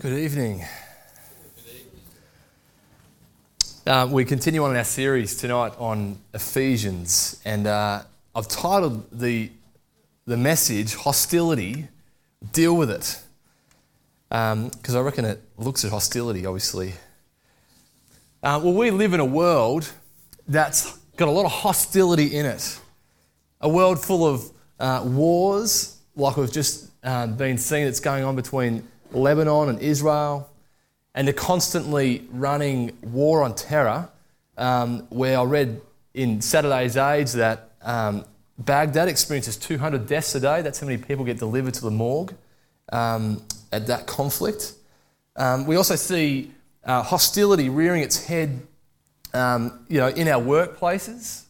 Good evening. Uh, we continue on in our series tonight on Ephesians, and uh, I've titled the, the message Hostility, Deal with It. Because um, I reckon it looks at hostility, obviously. Uh, well, we live in a world that's got a lot of hostility in it, a world full of uh, wars, like we've just uh, been seeing that's going on between Lebanon and Israel, and the constantly running war on terror, um, where I read in Saturday's Age that um, Baghdad experiences 200 deaths a day. That's how many people get delivered to the morgue um, at that conflict. Um, we also see uh, hostility rearing its head um, you know, in our workplaces,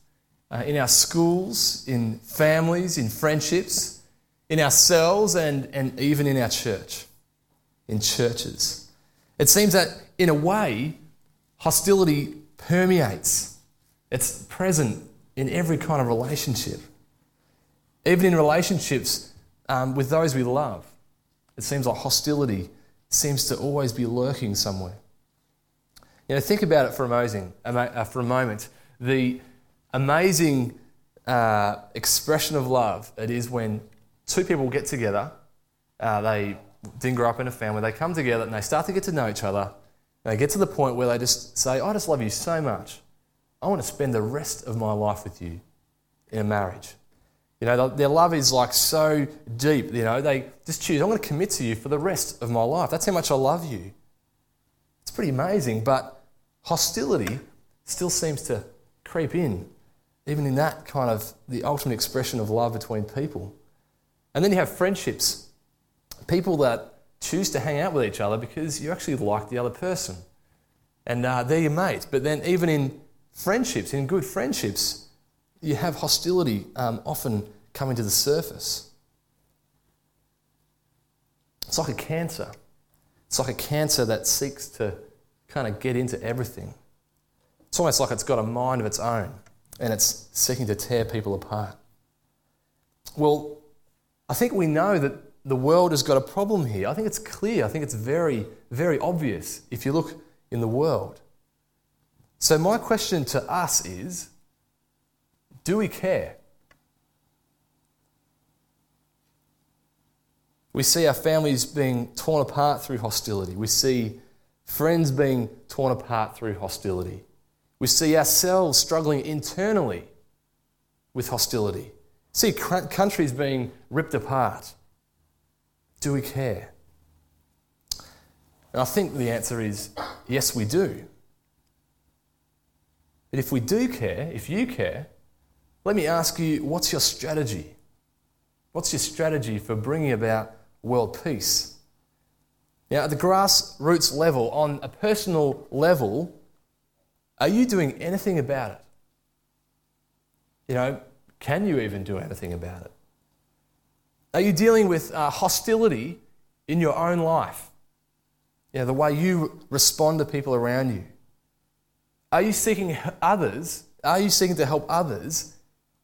uh, in our schools, in families, in friendships, in ourselves, and, and even in our church in churches. It seems that, in a way, hostility permeates, it's present in every kind of relationship. Even in relationships um, with those we love, it seems like hostility seems to always be lurking somewhere. You know, think about it for a, moment. Uh, a moment. The amazing uh, expression of love it is when two people get together, uh, they didn't grow up in a family, they come together and they start to get to know each other. they get to the point where they just say, I just love you so much. I want to spend the rest of my life with you in a marriage. You know, their love is like so deep, you know, they just choose, I'm going to commit to you for the rest of my life. That's how much I love you. It's pretty amazing, but hostility still seems to creep in, even in that kind of the ultimate expression of love between people. And then you have friendships people that choose to hang out with each other because you actually like the other person. And uh, they're your mates. But then, even in friendships, in good friendships, you have hostility um, often coming to the surface. It's like a cancer. It's like a cancer that seeks to kind of get into everything. It's almost like it's got a mind of its own and it's seeking to tear people apart. Well, I think we know that the world has got a problem here. I think it's clear. I think it's very, very obvious if you look in the world. So, my question to us is do we care? We see our families being torn apart through hostility. We see friends being torn apart through hostility. We see ourselves struggling internally with hostility. See countries being ripped apart. Do we care? And I think the answer is yes, we do. But if we do care, if you care, let me ask you what's your strategy? What's your strategy for bringing about world peace? Now, at the grassroots level, on a personal level, are you doing anything about it? You know, can you even do anything about it? Are you dealing with uh, hostility in your own life? You know, the way you respond to people around you. Are you seeking others? Are you seeking to help others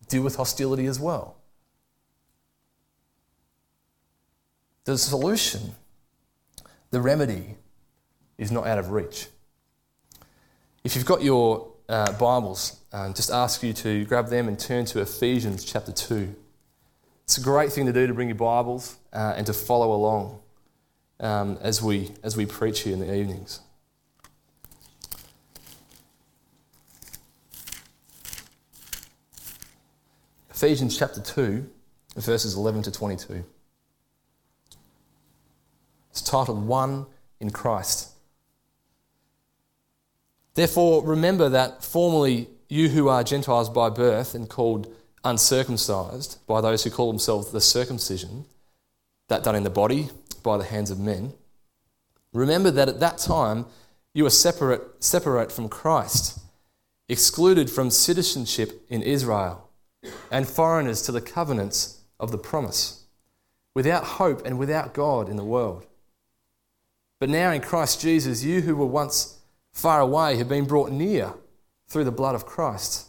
deal with hostility as well? The solution, the remedy, is not out of reach. If you've got your uh, Bibles, um, just ask you to grab them and turn to Ephesians chapter 2. It's a great thing to do to bring your Bibles uh, and to follow along um, as, we, as we preach here in the evenings. Ephesians chapter 2, verses 11 to 22. It's titled One in Christ. Therefore, remember that formerly you who are Gentiles by birth and called uncircumcised by those who call themselves the circumcision, that done in the body by the hands of men. Remember that at that time you were separate, separate from Christ, excluded from citizenship in Israel, and foreigners to the covenants of the promise, without hope and without God in the world. But now in Christ Jesus, you who were once far away have been brought near through the blood of Christ.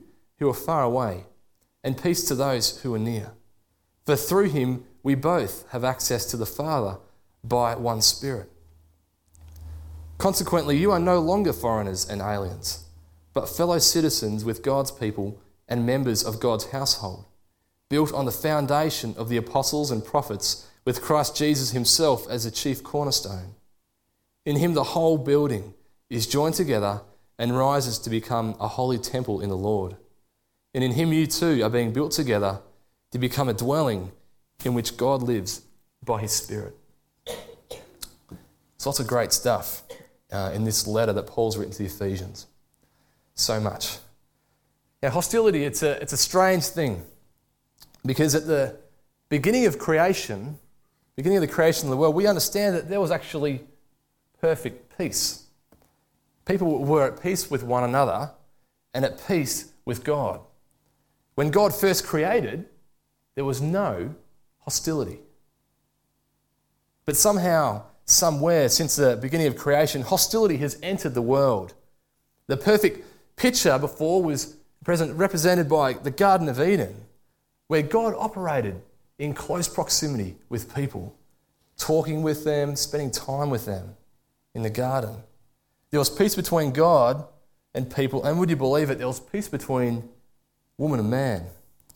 who are far away, and peace to those who are near. For through him we both have access to the Father by one Spirit. Consequently, you are no longer foreigners and aliens, but fellow citizens with God's people and members of God's household, built on the foundation of the apostles and prophets, with Christ Jesus himself as the chief cornerstone. In him, the whole building is joined together and rises to become a holy temple in the Lord. And in him, you too are being built together to become a dwelling in which God lives by his Spirit. It's lots of great stuff uh, in this letter that Paul's written to the Ephesians. So much. Now, hostility, it's a, it's a strange thing because at the beginning of creation, beginning of the creation of the world, we understand that there was actually perfect peace. People were at peace with one another and at peace with God. When God first created, there was no hostility. But somehow, somewhere since the beginning of creation, hostility has entered the world. The perfect picture before was present, represented by the Garden of Eden, where God operated in close proximity with people, talking with them, spending time with them in the garden. There was peace between God and people, and would you believe it, there was peace between woman and man.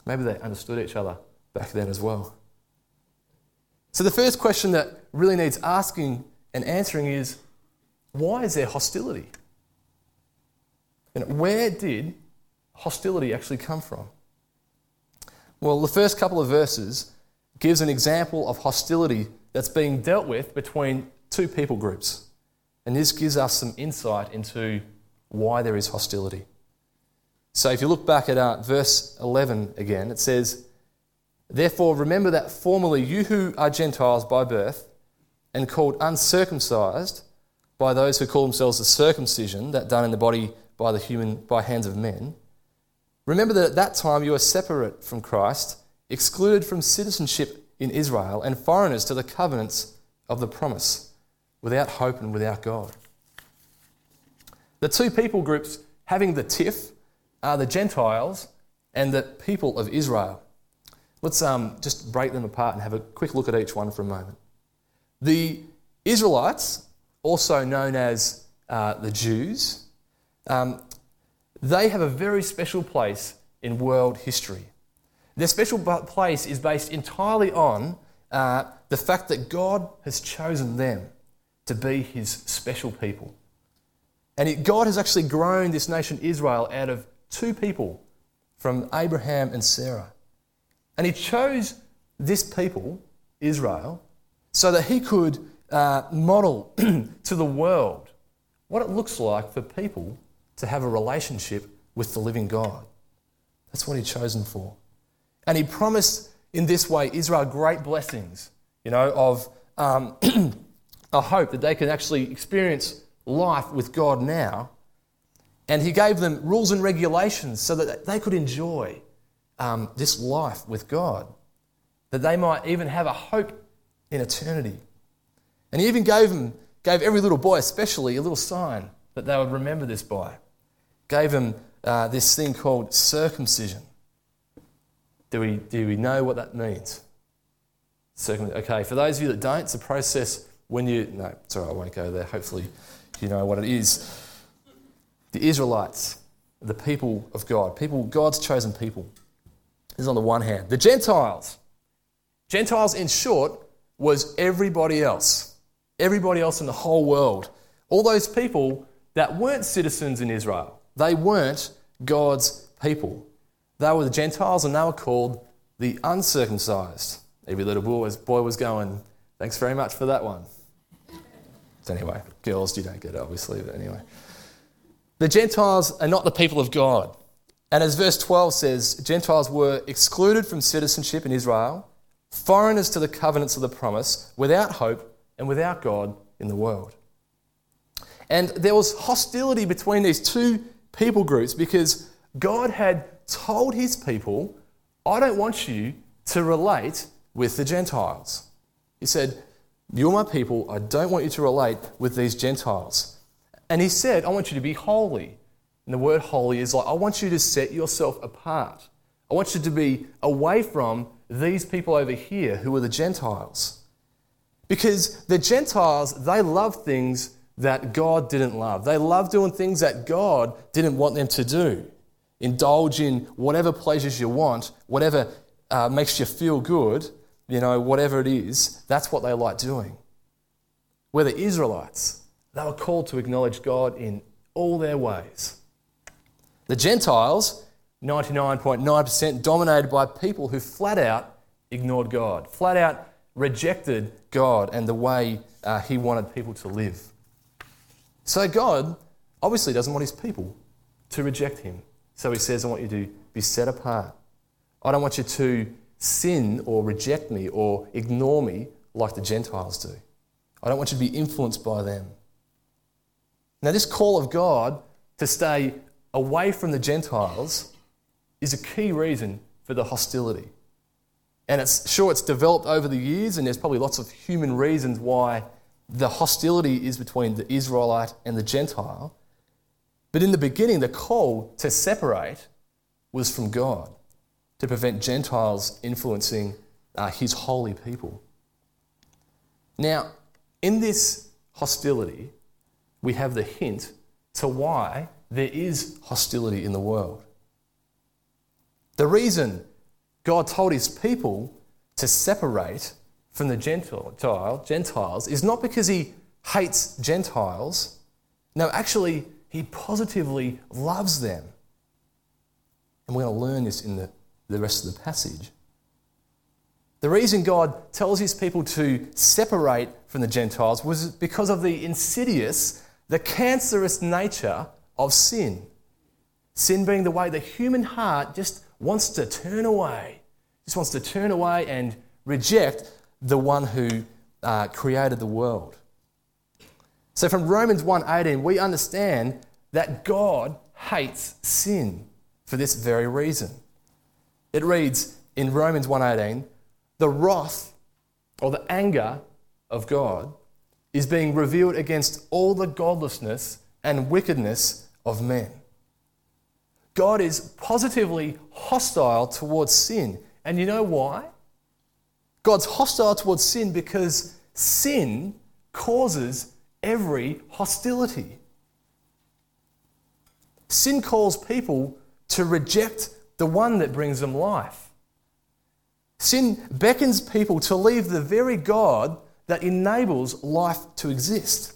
Maybe they understood each other back then as well. So, the first question that really needs asking and answering is why is there hostility? And where did hostility actually come from? Well, the first couple of verses gives an example of hostility that's being dealt with between two people groups. And this gives us some insight into why there is hostility. So if you look back at uh, verse 11 again, it says, Therefore, remember that formerly you who are Gentiles by birth and called uncircumcised by those who call themselves the circumcision, that done in the body by the human by hands of men. Remember that at that time you were separate from Christ, excluded from citizenship in Israel, and foreigners to the covenants of the promise, without hope and without God. The two people groups having the tiff are the Gentiles and the people of Israel. Let's um, just break them apart and have a quick look at each one for a moment. The Israelites, also known as uh, the Jews, um, they have a very special place in world history. Their special place is based entirely on uh, the fact that God has chosen them to be his special people. And it, God has actually grown this nation Israel out of two people from Abraham and Sarah. And he chose this people, Israel, so that he could uh, model to the world what it looks like for people to have a relationship with the living God. That's what he'd chosen for. And he promised in this way Israel great blessings, you know, of um, a hope that they can actually experience life with God now. And he gave them rules and regulations so that they could enjoy um, this life with God, that they might even have a hope in eternity. And he even gave them, gave every little boy, especially, a little sign that they would remember this by. Gave them uh, this thing called circumcision. Do we, do we know what that means? Circumcision. Okay, for those of you that don't, it's a process when you. No, sorry, I won't go there. Hopefully, you know what it is. The Israelites, the people of God, people, God's chosen people. This is on the one hand. The Gentiles. Gentiles, in short, was everybody else. Everybody else in the whole world. All those people that weren't citizens in Israel. They weren't God's people. They were the Gentiles and they were called the uncircumcised. Every little boy was going, thanks very much for that one. So anyway, girls, you don't get it, obviously, but anyway. The Gentiles are not the people of God. And as verse 12 says, Gentiles were excluded from citizenship in Israel, foreigners to the covenants of the promise, without hope and without God in the world. And there was hostility between these two people groups because God had told his people, I don't want you to relate with the Gentiles. He said, You're my people, I don't want you to relate with these Gentiles. And he said, I want you to be holy. And the word holy is like, I want you to set yourself apart. I want you to be away from these people over here who are the Gentiles. Because the Gentiles, they love things that God didn't love. They love doing things that God didn't want them to do. Indulge in whatever pleasures you want, whatever uh, makes you feel good, you know, whatever it is, that's what they like doing. Where the Israelites, they were called to acknowledge God in all their ways. The Gentiles, 99.9% dominated by people who flat out ignored God, flat out rejected God and the way uh, He wanted people to live. So God obviously doesn't want His people to reject Him. So He says, I want you to be set apart. I don't want you to sin or reject me or ignore me like the Gentiles do. I don't want you to be influenced by them. Now, this call of God to stay away from the Gentiles is a key reason for the hostility. And it's sure it's developed over the years, and there's probably lots of human reasons why the hostility is between the Israelite and the Gentile. But in the beginning, the call to separate was from God to prevent Gentiles influencing uh, his holy people. Now, in this hostility, we have the hint to why there is hostility in the world. The reason God told his people to separate from the Gentile, Gentiles is not because he hates Gentiles. No, actually, he positively loves them. And we're going to learn this in the, the rest of the passage. The reason God tells his people to separate from the Gentiles was because of the insidious, the cancerous nature of sin. Sin being the way the human heart just wants to turn away, just wants to turn away and reject the one who uh, created the world. So from Romans 1:18 we understand that God hates sin for this very reason. It reads in Romans 1:18, the wrath or the anger of God is being revealed against all the godlessness and wickedness of men. God is positively hostile towards sin. And you know why? God's hostile towards sin because sin causes every hostility. Sin calls people to reject the one that brings them life. Sin beckons people to leave the very God that enables life to exist.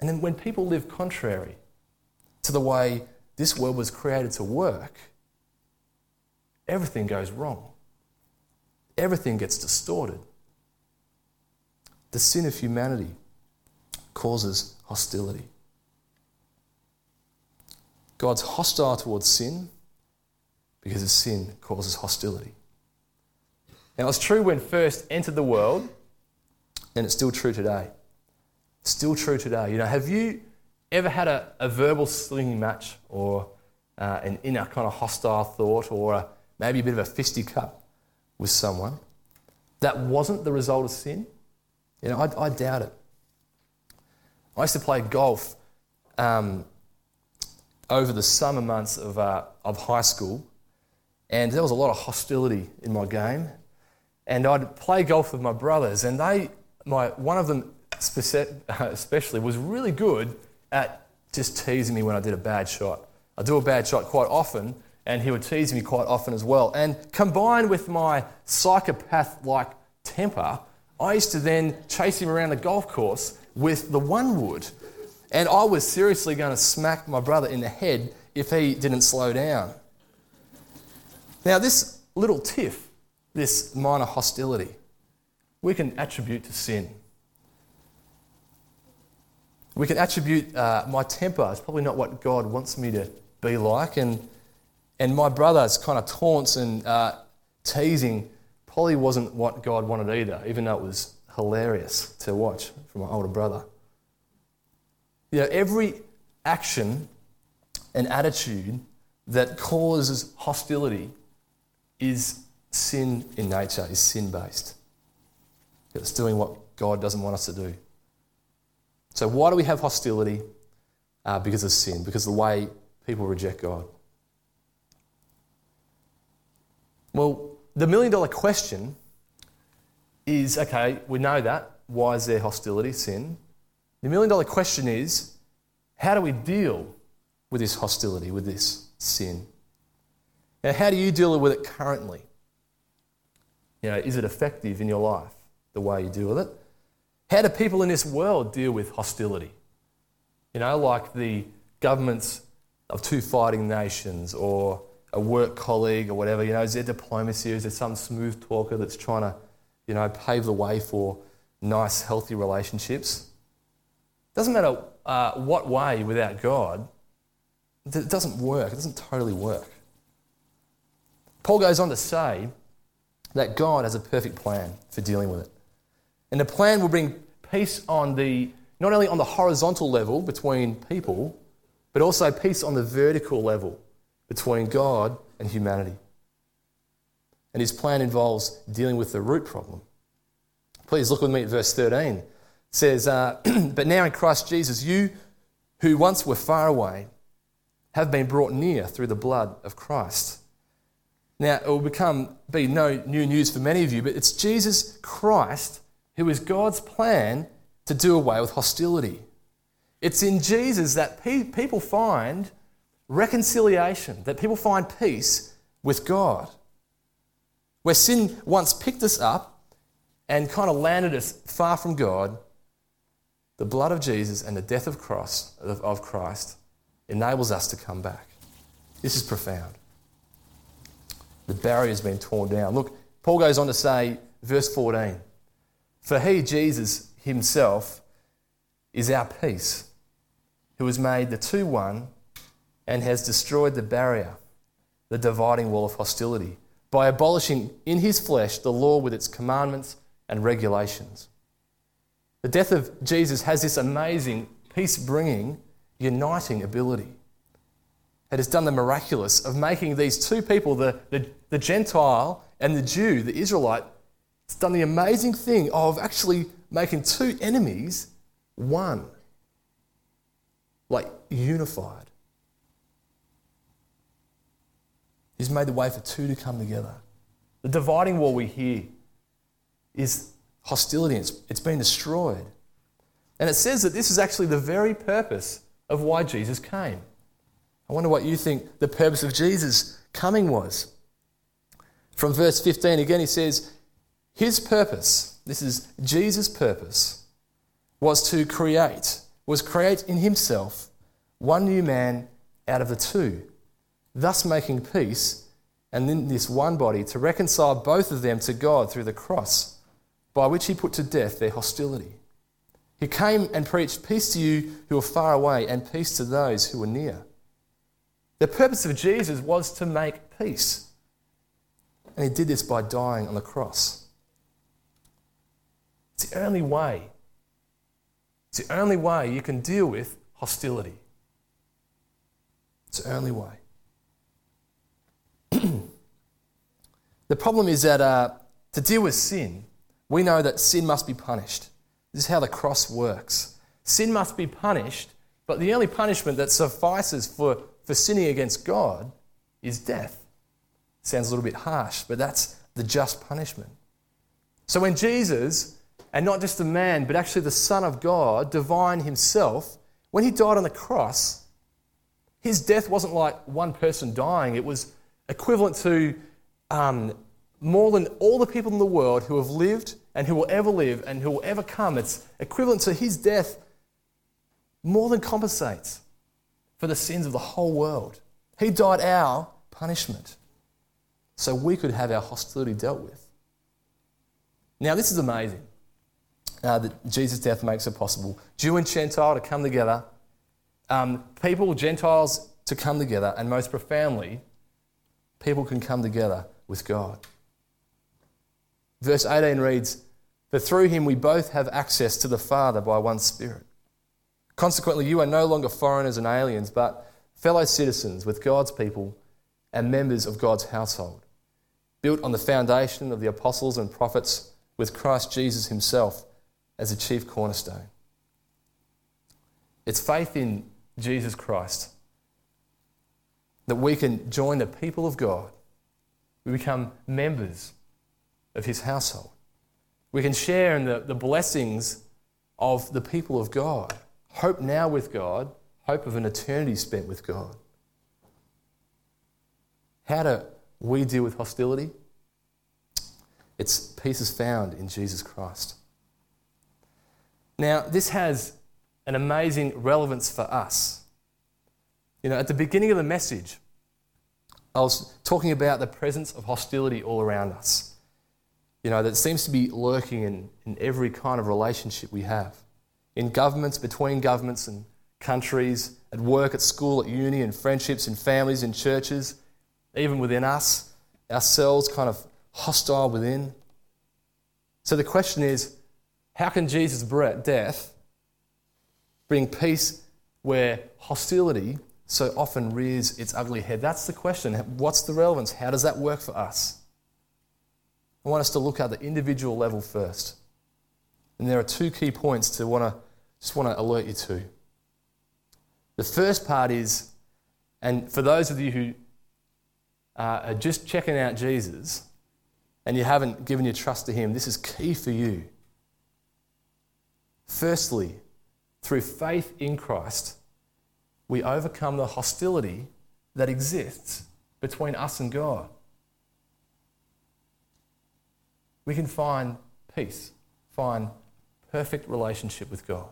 And then when people live contrary to the way this world was created to work, everything goes wrong. Everything gets distorted. The sin of humanity causes hostility. God's hostile towards sin because sin causes hostility. Now, it's true when first entered the world, and it's still true today. Still true today. You know, have you ever had a, a verbal slinging match or uh, an inner kind of hostile thought or a, maybe a bit of a fisticuff with someone that wasn't the result of sin? You know, I, I doubt it. I used to play golf um, over the summer months of, uh, of high school, and there was a lot of hostility in my game. And I'd play golf with my brothers, and they, my, one of them especially, was really good at just teasing me when I did a bad shot. I do a bad shot quite often, and he would tease me quite often as well. And combined with my psychopath like temper, I used to then chase him around the golf course with the one wood. And I was seriously going to smack my brother in the head if he didn't slow down. Now, this little tiff, this minor hostility, we can attribute to sin. We can attribute uh, my temper is probably not what God wants me to be like, and and my brother's kind of taunts and uh, teasing probably wasn't what God wanted either, even though it was hilarious to watch from my older brother. You know, every action and attitude that causes hostility is sin in nature, is sin based. It's doing what God doesn't want us to do. So, why do we have hostility? Uh, because of sin, because of the way people reject God. Well, the million dollar question is okay, we know that. Why is there hostility, sin? The million dollar question is how do we deal with this hostility, with this sin? Now, how do you deal with it currently? You know, is it effective in your life, the way you deal with it? How do people in this world deal with hostility? You know, like the governments of two fighting nations or a work colleague or whatever. You know, is there diplomacy? Is there some smooth talker that's trying to, you know, pave the way for nice, healthy relationships? Doesn't matter uh, what way without God, it doesn't work. It doesn't totally work. Paul goes on to say that God has a perfect plan for dealing with it. And the plan will bring peace on the not only on the horizontal level between people, but also peace on the vertical level between God and humanity. And his plan involves dealing with the root problem. Please look with me at verse 13. It says, uh, But now in Christ Jesus, you who once were far away have been brought near through the blood of Christ. Now, it will become be no new news for many of you, but it's Jesus Christ who is God's plan to do away with hostility. It's in Jesus that pe- people find reconciliation, that people find peace with God. Where sin once picked us up and kind of landed us far from God, the blood of Jesus and the death of Christ, of Christ enables us to come back. This is profound. The barrier has been torn down. Look, Paul goes on to say, verse 14, For he, Jesus himself, is our peace, who has made the two one and has destroyed the barrier, the dividing wall of hostility, by abolishing in his flesh the law with its commandments and regulations. The death of Jesus has this amazing peace bringing, uniting ability. It has done the miraculous of making these two people, the, the, the Gentile and the Jew, the Israelite, it's done the amazing thing of actually making two enemies one, like unified. He's made the way for two to come together. The dividing wall we hear is hostility, it's, it's been destroyed. And it says that this is actually the very purpose of why Jesus came. I wonder what you think the purpose of Jesus coming was. From verse 15 again, he says, His purpose, this is Jesus' purpose, was to create, was create in himself one new man out of the two thus making peace, and in this one body to reconcile both of them to God through the cross, by which he put to death their hostility. He came and preached peace to you who are far away and peace to those who are near. The purpose of Jesus was to make peace. And he did this by dying on the cross. It's the only way. It's the only way you can deal with hostility. It's the only way. the problem is that uh, to deal with sin, we know that sin must be punished. This is how the cross works. Sin must be punished, but the only punishment that suffices for, for sinning against God is death. Sounds a little bit harsh, but that's the just punishment. So when Jesus, and not just a man, but actually the Son of God, divine himself, when he died on the cross, his death wasn't like one person dying, it was equivalent to um, more than all the people in the world who have lived and who will ever live and who will ever come. It's equivalent to his death, more than compensates for the sins of the whole world. He died our punishment so we could have our hostility dealt with. Now, this is amazing uh, that Jesus' death makes it possible. Jew and Gentile to come together, um, people, Gentiles to come together, and most profoundly, people can come together with God. Verse 18 reads, But through him we both have access to the Father by one Spirit. Consequently, you are no longer foreigners and aliens, but fellow citizens with God's people and members of God's household, built on the foundation of the apostles and prophets, with Christ Jesus himself as the chief cornerstone. It's faith in Jesus Christ that we can join the people of God. We become members of his household. We can share in the, the blessings of the people of God. Hope now with God, hope of an eternity spent with God. How do we deal with hostility? Its peace is found in Jesus Christ. Now, this has an amazing relevance for us. You know, at the beginning of the message, I was talking about the presence of hostility all around us. You know, that seems to be lurking in, in every kind of relationship we have in governments, between governments and countries, at work, at school, at uni, in friendships, in families, in churches, even within us, ourselves kind of hostile within. So the question is how can Jesus' death bring peace where hostility so often rears its ugly head? That's the question. What's the relevance? How does that work for us? I want us to look at the individual level first. And there are two key points to want to just want to alert you to. The first part is, and for those of you who uh, are just checking out Jesus and you haven't given your trust to Him, this is key for you. Firstly, through faith in Christ, we overcome the hostility that exists between us and God. We can find peace, find perfect relationship with God.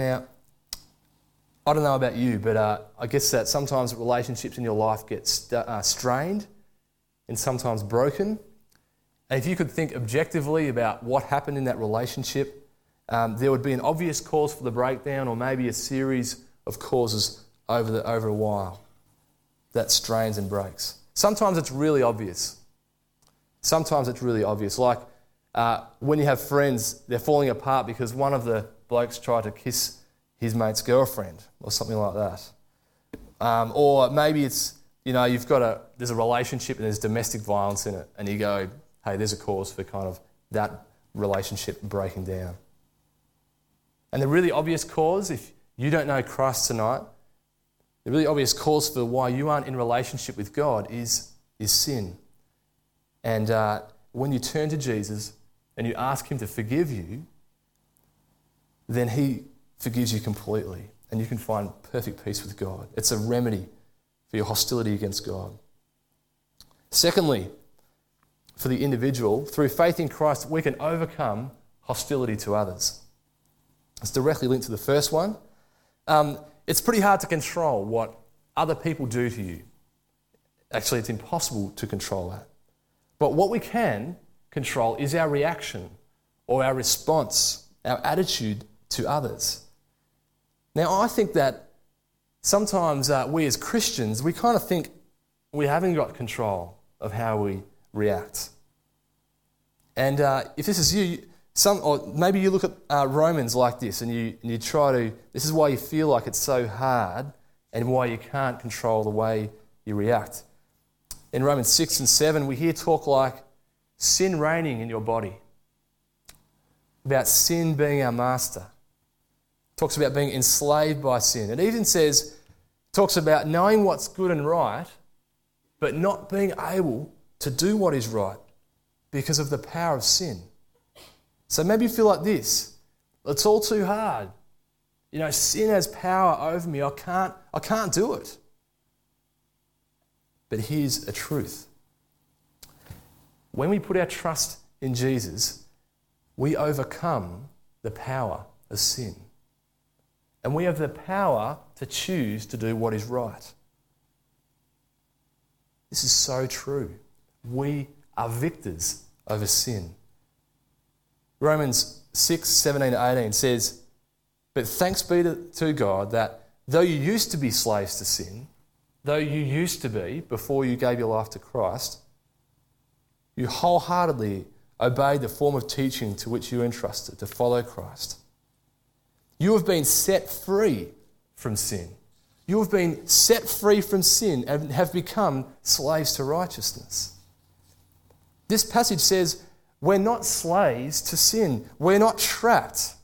Now, I don't know about you, but uh, I guess that sometimes relationships in your life get st- uh, strained and sometimes broken. And if you could think objectively about what happened in that relationship, um, there would be an obvious cause for the breakdown, or maybe a series of causes over, the, over a while that strains and breaks. Sometimes it's really obvious. Sometimes it's really obvious. Like uh, when you have friends, they're falling apart because one of the blokes try to kiss his mate's girlfriend or something like that. Um, or maybe it's, you know, you've got a, there's a relationship and there's domestic violence in it, and you go, hey, there's a cause for kind of that relationship breaking down. And the really obvious cause, if you don't know Christ tonight, the really obvious cause for why you aren't in relationship with God is, is sin. And uh, when you turn to Jesus and you ask Him to forgive you, then He forgives you completely and you can find perfect peace with God. It's a remedy for your hostility against God. Secondly, for the individual, through faith in Christ, we can overcome hostility to others. It's directly linked to the first one. Um, it's pretty hard to control what other people do to you. Actually, it's impossible to control that. But what we can control is our reaction or our response, our attitude to others. Now, I think that sometimes uh, we as Christians, we kind of think we haven't got control of how we react. And uh, if this is you, some, or maybe you look at uh, Romans like this and you, and you try to, this is why you feel like it's so hard and why you can't control the way you react in Romans 6 and 7, we hear talk like sin reigning in your body, about sin being our master. Talks about being enslaved by sin. It even says, talks about knowing what's good and right, but not being able to do what is right because of the power of sin. So maybe you feel like this it's all too hard. You know, sin has power over me. I can't, I can't do it. But here's a truth when we put our trust in Jesus, we overcome the power of sin. And we have the power to choose to do what is right. This is so true. We are victors over sin. Romans 6 17 to 18 says, But thanks be to God that though you used to be slaves to sin, though you used to be before you gave your life to Christ, you wholeheartedly obeyed the form of teaching to which you entrusted to follow Christ. You have been set free from sin. You have been set free from sin and have become slaves to righteousness. This passage says we're not slaves to sin, we're not trapped.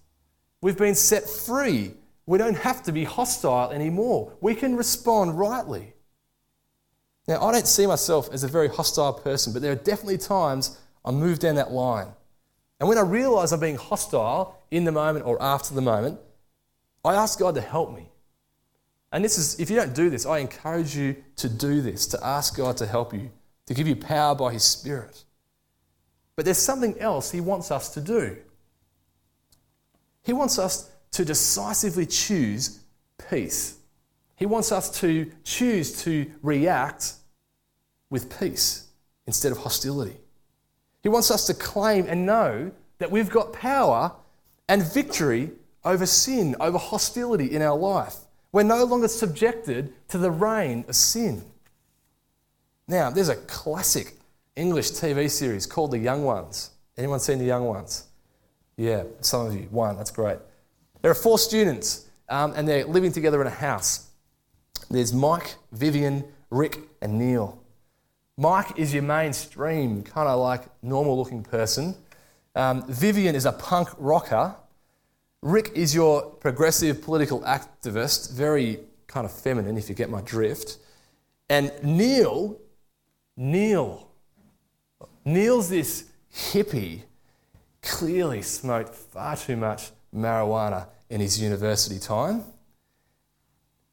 We've been set free. We don't have to be hostile anymore. We can respond rightly. Now, I don't see myself as a very hostile person, but there are definitely times I move down that line. And when I realize I'm being hostile in the moment or after the moment, I ask God to help me. And this is, if you don't do this, I encourage you to do this, to ask God to help you, to give you power by His Spirit. But there's something else He wants us to do. He wants us to decisively choose peace. He wants us to choose to react with peace instead of hostility. He wants us to claim and know that we've got power and victory over sin, over hostility in our life. We're no longer subjected to the reign of sin. Now, there's a classic English TV series called The Young Ones. Anyone seen The Young Ones? Yeah, some of you. One, that's great. There are four students, um, and they're living together in a house. There's Mike, Vyvyan, Rick, and Neil. Mike is your mainstream, kind of like normal looking person. Um, Vyvyan is a punk rocker. Rick is your progressive political activist, very kind of feminine, if you get my drift. And Neil, Neil, Neil's this hippie, clearly smoked far too much marijuana in his university time.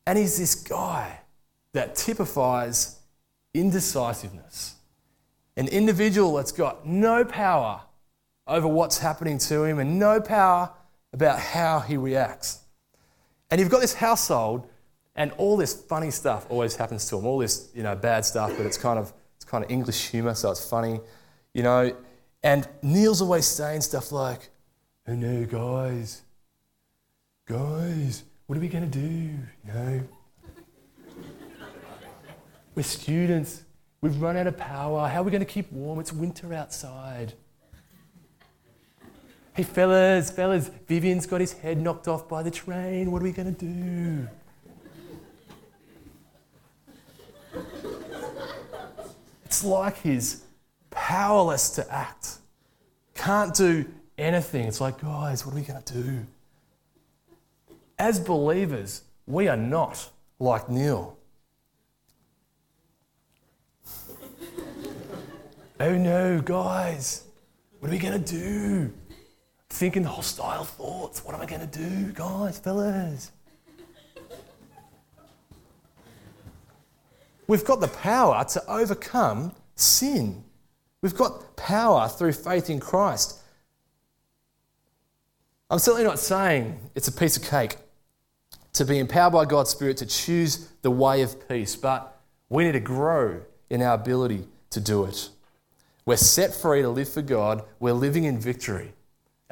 And he's this guy that typifies indecisiveness. An individual that's got no power over what's happening to him and no power about how he reacts. And you've got this household, and all this funny stuff always happens to him. All this, you know, bad stuff, but it's kind of it's kind of English humour, so it's funny, you know. And Neil's always saying stuff like, "Oh no, guys, guys, what are we going to do? You know, we're students. We've run out of power. How are we going to keep warm? It's winter outside. Hey, fellas, fellas, Vyvyan's got his head knocked off by the train. What are we going to do? It's like he's powerless to act, can't do anything. It's like, guys, what are we going to do? As believers, we are not like Neil. oh no, guys, what are we going to do? Thinking hostile thoughts. What am I going to do, guys, fellas? We've got the power to overcome sin. We've got power through faith in Christ. I'm certainly not saying it's a piece of cake to be empowered by God's Spirit to choose the way of peace, but we need to grow in our ability to do it. We're set free to live for God, we're living in victory.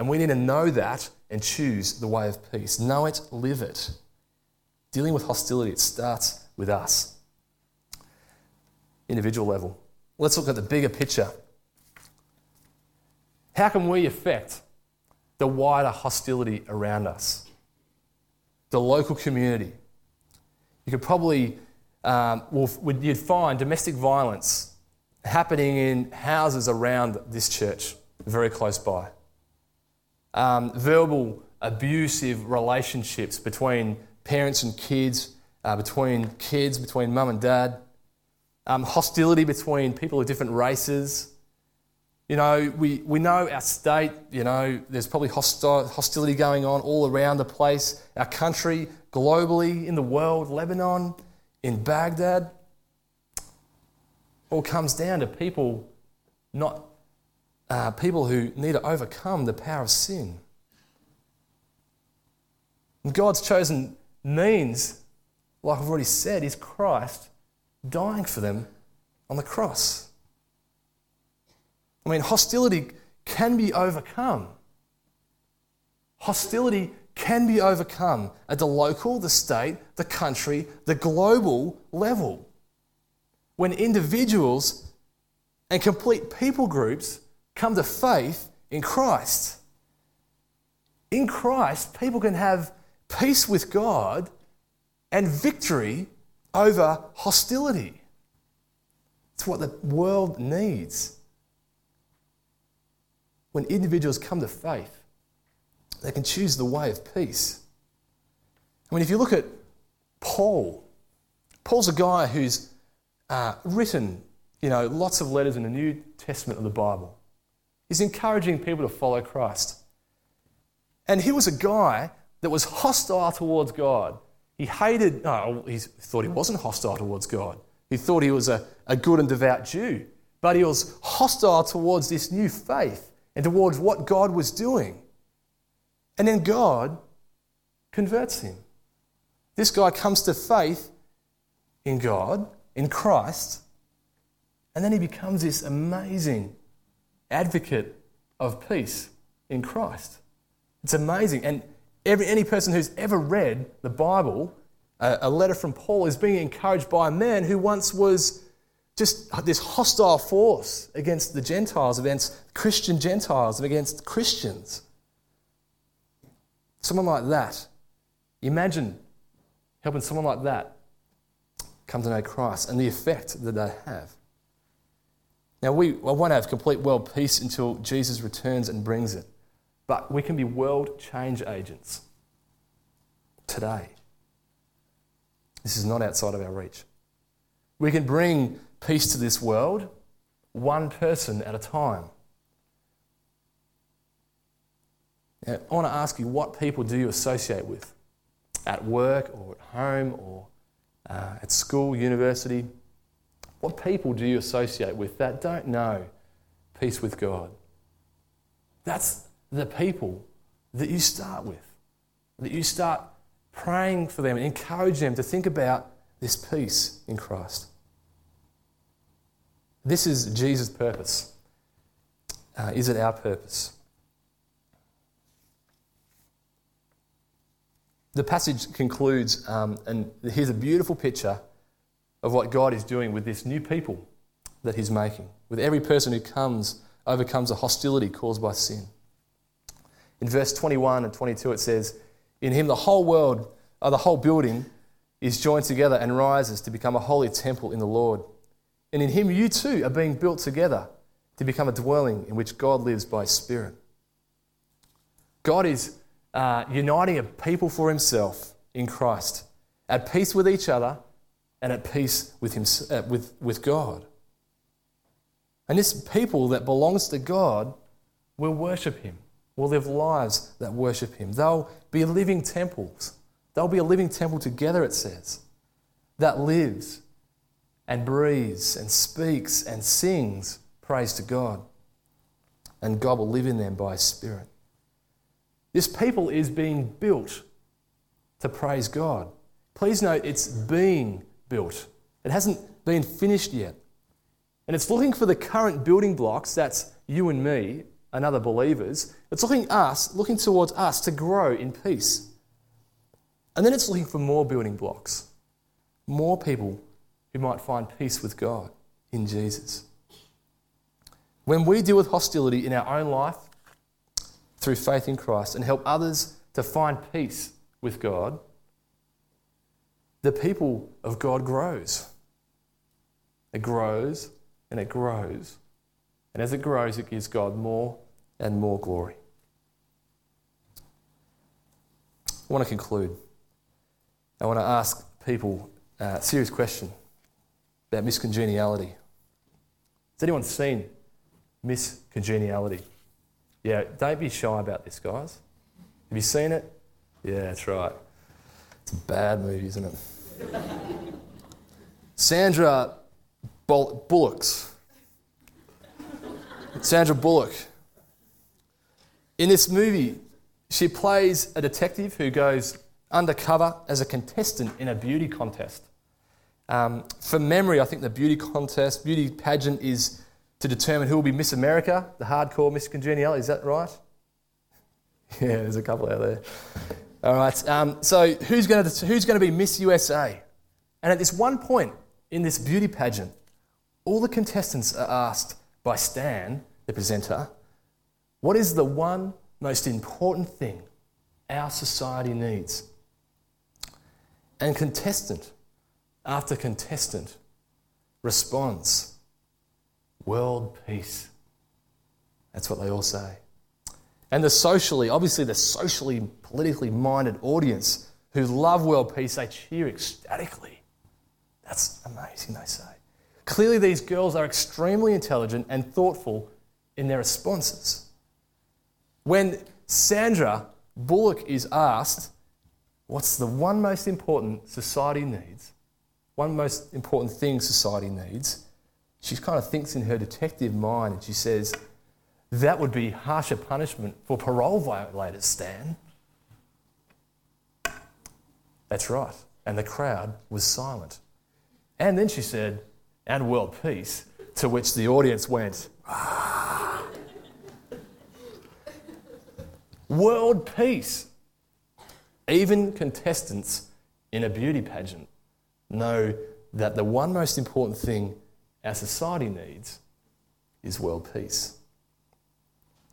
And we need to know that and choose the way of peace. Know it, live it. Dealing with hostility, it starts with us. Individual level. Let's look at the bigger picture. How can we affect the wider hostility around us? The local community. You could probably, um, well, you'd find domestic violence happening in houses around this church, very close by. Um, verbal abusive relationships between parents and kids, uh, between kids, between mum and dad, um, hostility between people of different races. You know, we, we know our state, you know, there's probably hostil, hostility going on all around the place, our country, globally, in the world, Lebanon, in Baghdad all comes down to people not uh, people who need to overcome the power of sin. And God's chosen means, like I've already said, is Christ dying for them on the cross. I mean, hostility can be overcome. Hostility can be overcome at the local, the state, the country, the global level when individuals and complete people groups come to faith in Christ. In Christ, people can have peace with God and victory over hostility. It's what the world needs. When individuals come to faith, they can choose the way of peace. I mean, if you look at Paul, Paul's a guy who's uh, written, you know, lots of letters in the New Testament of the Bible. He's encouraging people to follow Christ. And he was a guy that was hostile towards God. He hated, oh, he thought he wasn't hostile towards God. He thought he was a, a good and devout Jew. But he was hostile towards this new faith and towards what God was doing. And then God converts him. This guy comes to faith in God, in Christ, and then he becomes this amazing advocate of peace in Christ. It's amazing. And every, any person who's ever read the Bible, a, letter from Paul, is being encouraged by a man who once was just this hostile force against the Gentiles, against Christian Gentiles, against Christians. Someone like that. Imagine helping someone like that come to know Christ and the effect that they have. Now, we won't have complete world peace until Jesus returns and brings it, but we can be world change agents today. This is not outside of our reach. We can bring peace to this world one person at a time. Now, I want to ask you what people do you associate with? At work or at home or uh, at school, university? What people do you associate with that don't know peace with God? That's the people that you start with, that you start praying for them and encourage them to think about this peace in Christ. This is Jesus' purpose. Uh, is it our purpose? The passage concludes, um, and here's a beautiful picture of what God is doing with this new people that He's making, with every person who comes, overcomes a hostility caused by sin. In verse 21 and 22, it says, In Him the whole world, or uh, the whole building, is joined together and rises to become a holy temple in the Lord. And in Him you too are being built together to become a dwelling in which God lives by Spirit. God is uh, uniting a people for himself in Christ, at peace with each other and at peace with, him, uh, with, with God. And this people that belongs to God will worship him, will live lives that worship him. They'll be living temples. They'll be a living temple together, it says, that lives and breathes and speaks and sings praise to God. And God will live in them by His Spirit. This people is being built to praise God. Please note it's being built, it hasn't been finished yet. And it's looking for the current building blocks, that's you and me and other believers. It's looking us, looking towards us to grow in peace. And then it's looking for more building blocks, more people who might find peace with God in Jesus. When we deal with hostility in our own life, through faith in Christ and help others to find peace with God, the people of God grows. It grows and it grows. And as it grows, it gives God more and more glory. I want to conclude. I want to ask people a serious question about Miss Congeniality. Has anyone seen Miss Congeniality? Yeah, don't be shy about this, guys. Have you seen it? Yeah, that's right. It's a bad movie, isn't it? Sandra Bull- Bullock's. Sandra Bullock. In this movie, she plays a detective who goes undercover as a contestant in a beauty contest. Um, memory, I think the beauty contest, beauty pageant is to determine who will be Miss America, the hardcore Miss Congeniality. Is that right? Yeah, there's a couple out there. All right. Um, so who's going to who's going to be Miss USA? And at this one point in this beauty pageant, all the contestants are asked by Stan, the presenter, what is the one most important thing our society needs? And contestant after contestant responds world peace. That's what they all say. And the socially, obviously, the socially, politically minded audience who love world peace, they cheer ecstatically. That's amazing, they say. Clearly, these girls are extremely intelligent and thoughtful in their responses. When Sandra Bullock is asked, What's the one most important society needs? One most important thing society needs? She kind of thinks in her detective mind and she says, That would be harsher punishment for parole violators, Stan. That's right. And the crowd was silent. And then she said, and world peace, to which the audience went, ah. World peace. Even contestants in a beauty pageant know that the one most important thing our society needs is world peace.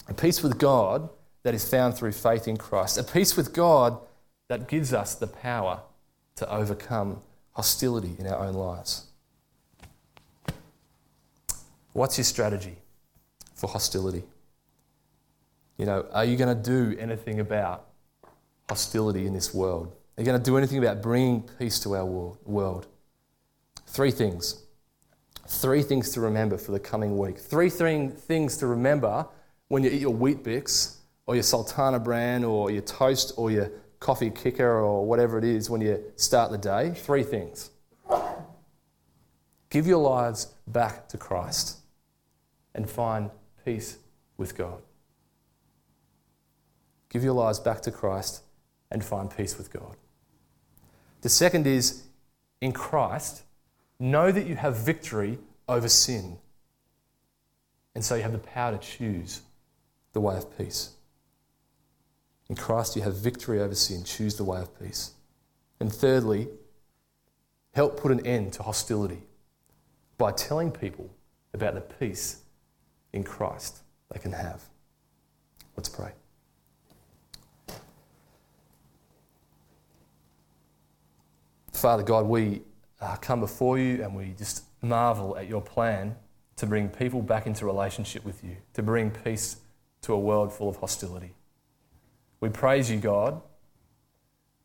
A peace with God that is found through faith in Christ. A peace with God that gives us the power to overcome hostility in our own lives. What's your strategy for hostility? You know, are you going to do anything about hostility in this world? Are you going to do anything about bringing peace to our world? Three things. Three things to remember for the coming week. Three things to remember when you eat your Weet-Bix or your Sultana bran or your toast or your coffee kicker or whatever it is when you start the day. Three things. Give your lives back to Christ and find peace with God. Give your lives back to Christ and find peace with God. The second is in Christ, know that you have victory over sin. And so you have the power to choose the way of peace. In Christ, you have victory over sin. Choose the way of peace. And thirdly, help put an end to hostility by telling people about the peace in Christ they can have. Let's pray. Father God, we uh, come before you and we just marvel at your plan to bring people back into relationship with you, to bring peace to a world full of hostility. We praise you, God,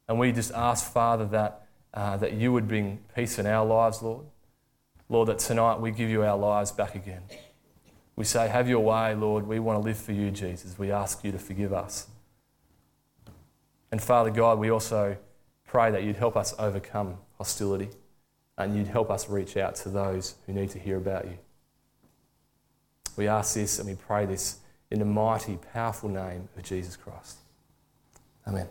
and we just ask, Father, that, uh, that you would bring peace in our lives, Lord. Lord, that tonight we give you our lives back again. We say, Have your way, Lord. We want to live for you, Jesus. We ask you to forgive us. And Father God, we also pray that you'd help us overcome hostility and you'd help us reach out to those who need to hear about you. We ask this and we pray this in the mighty, powerful name of Jesus Christ. Amen.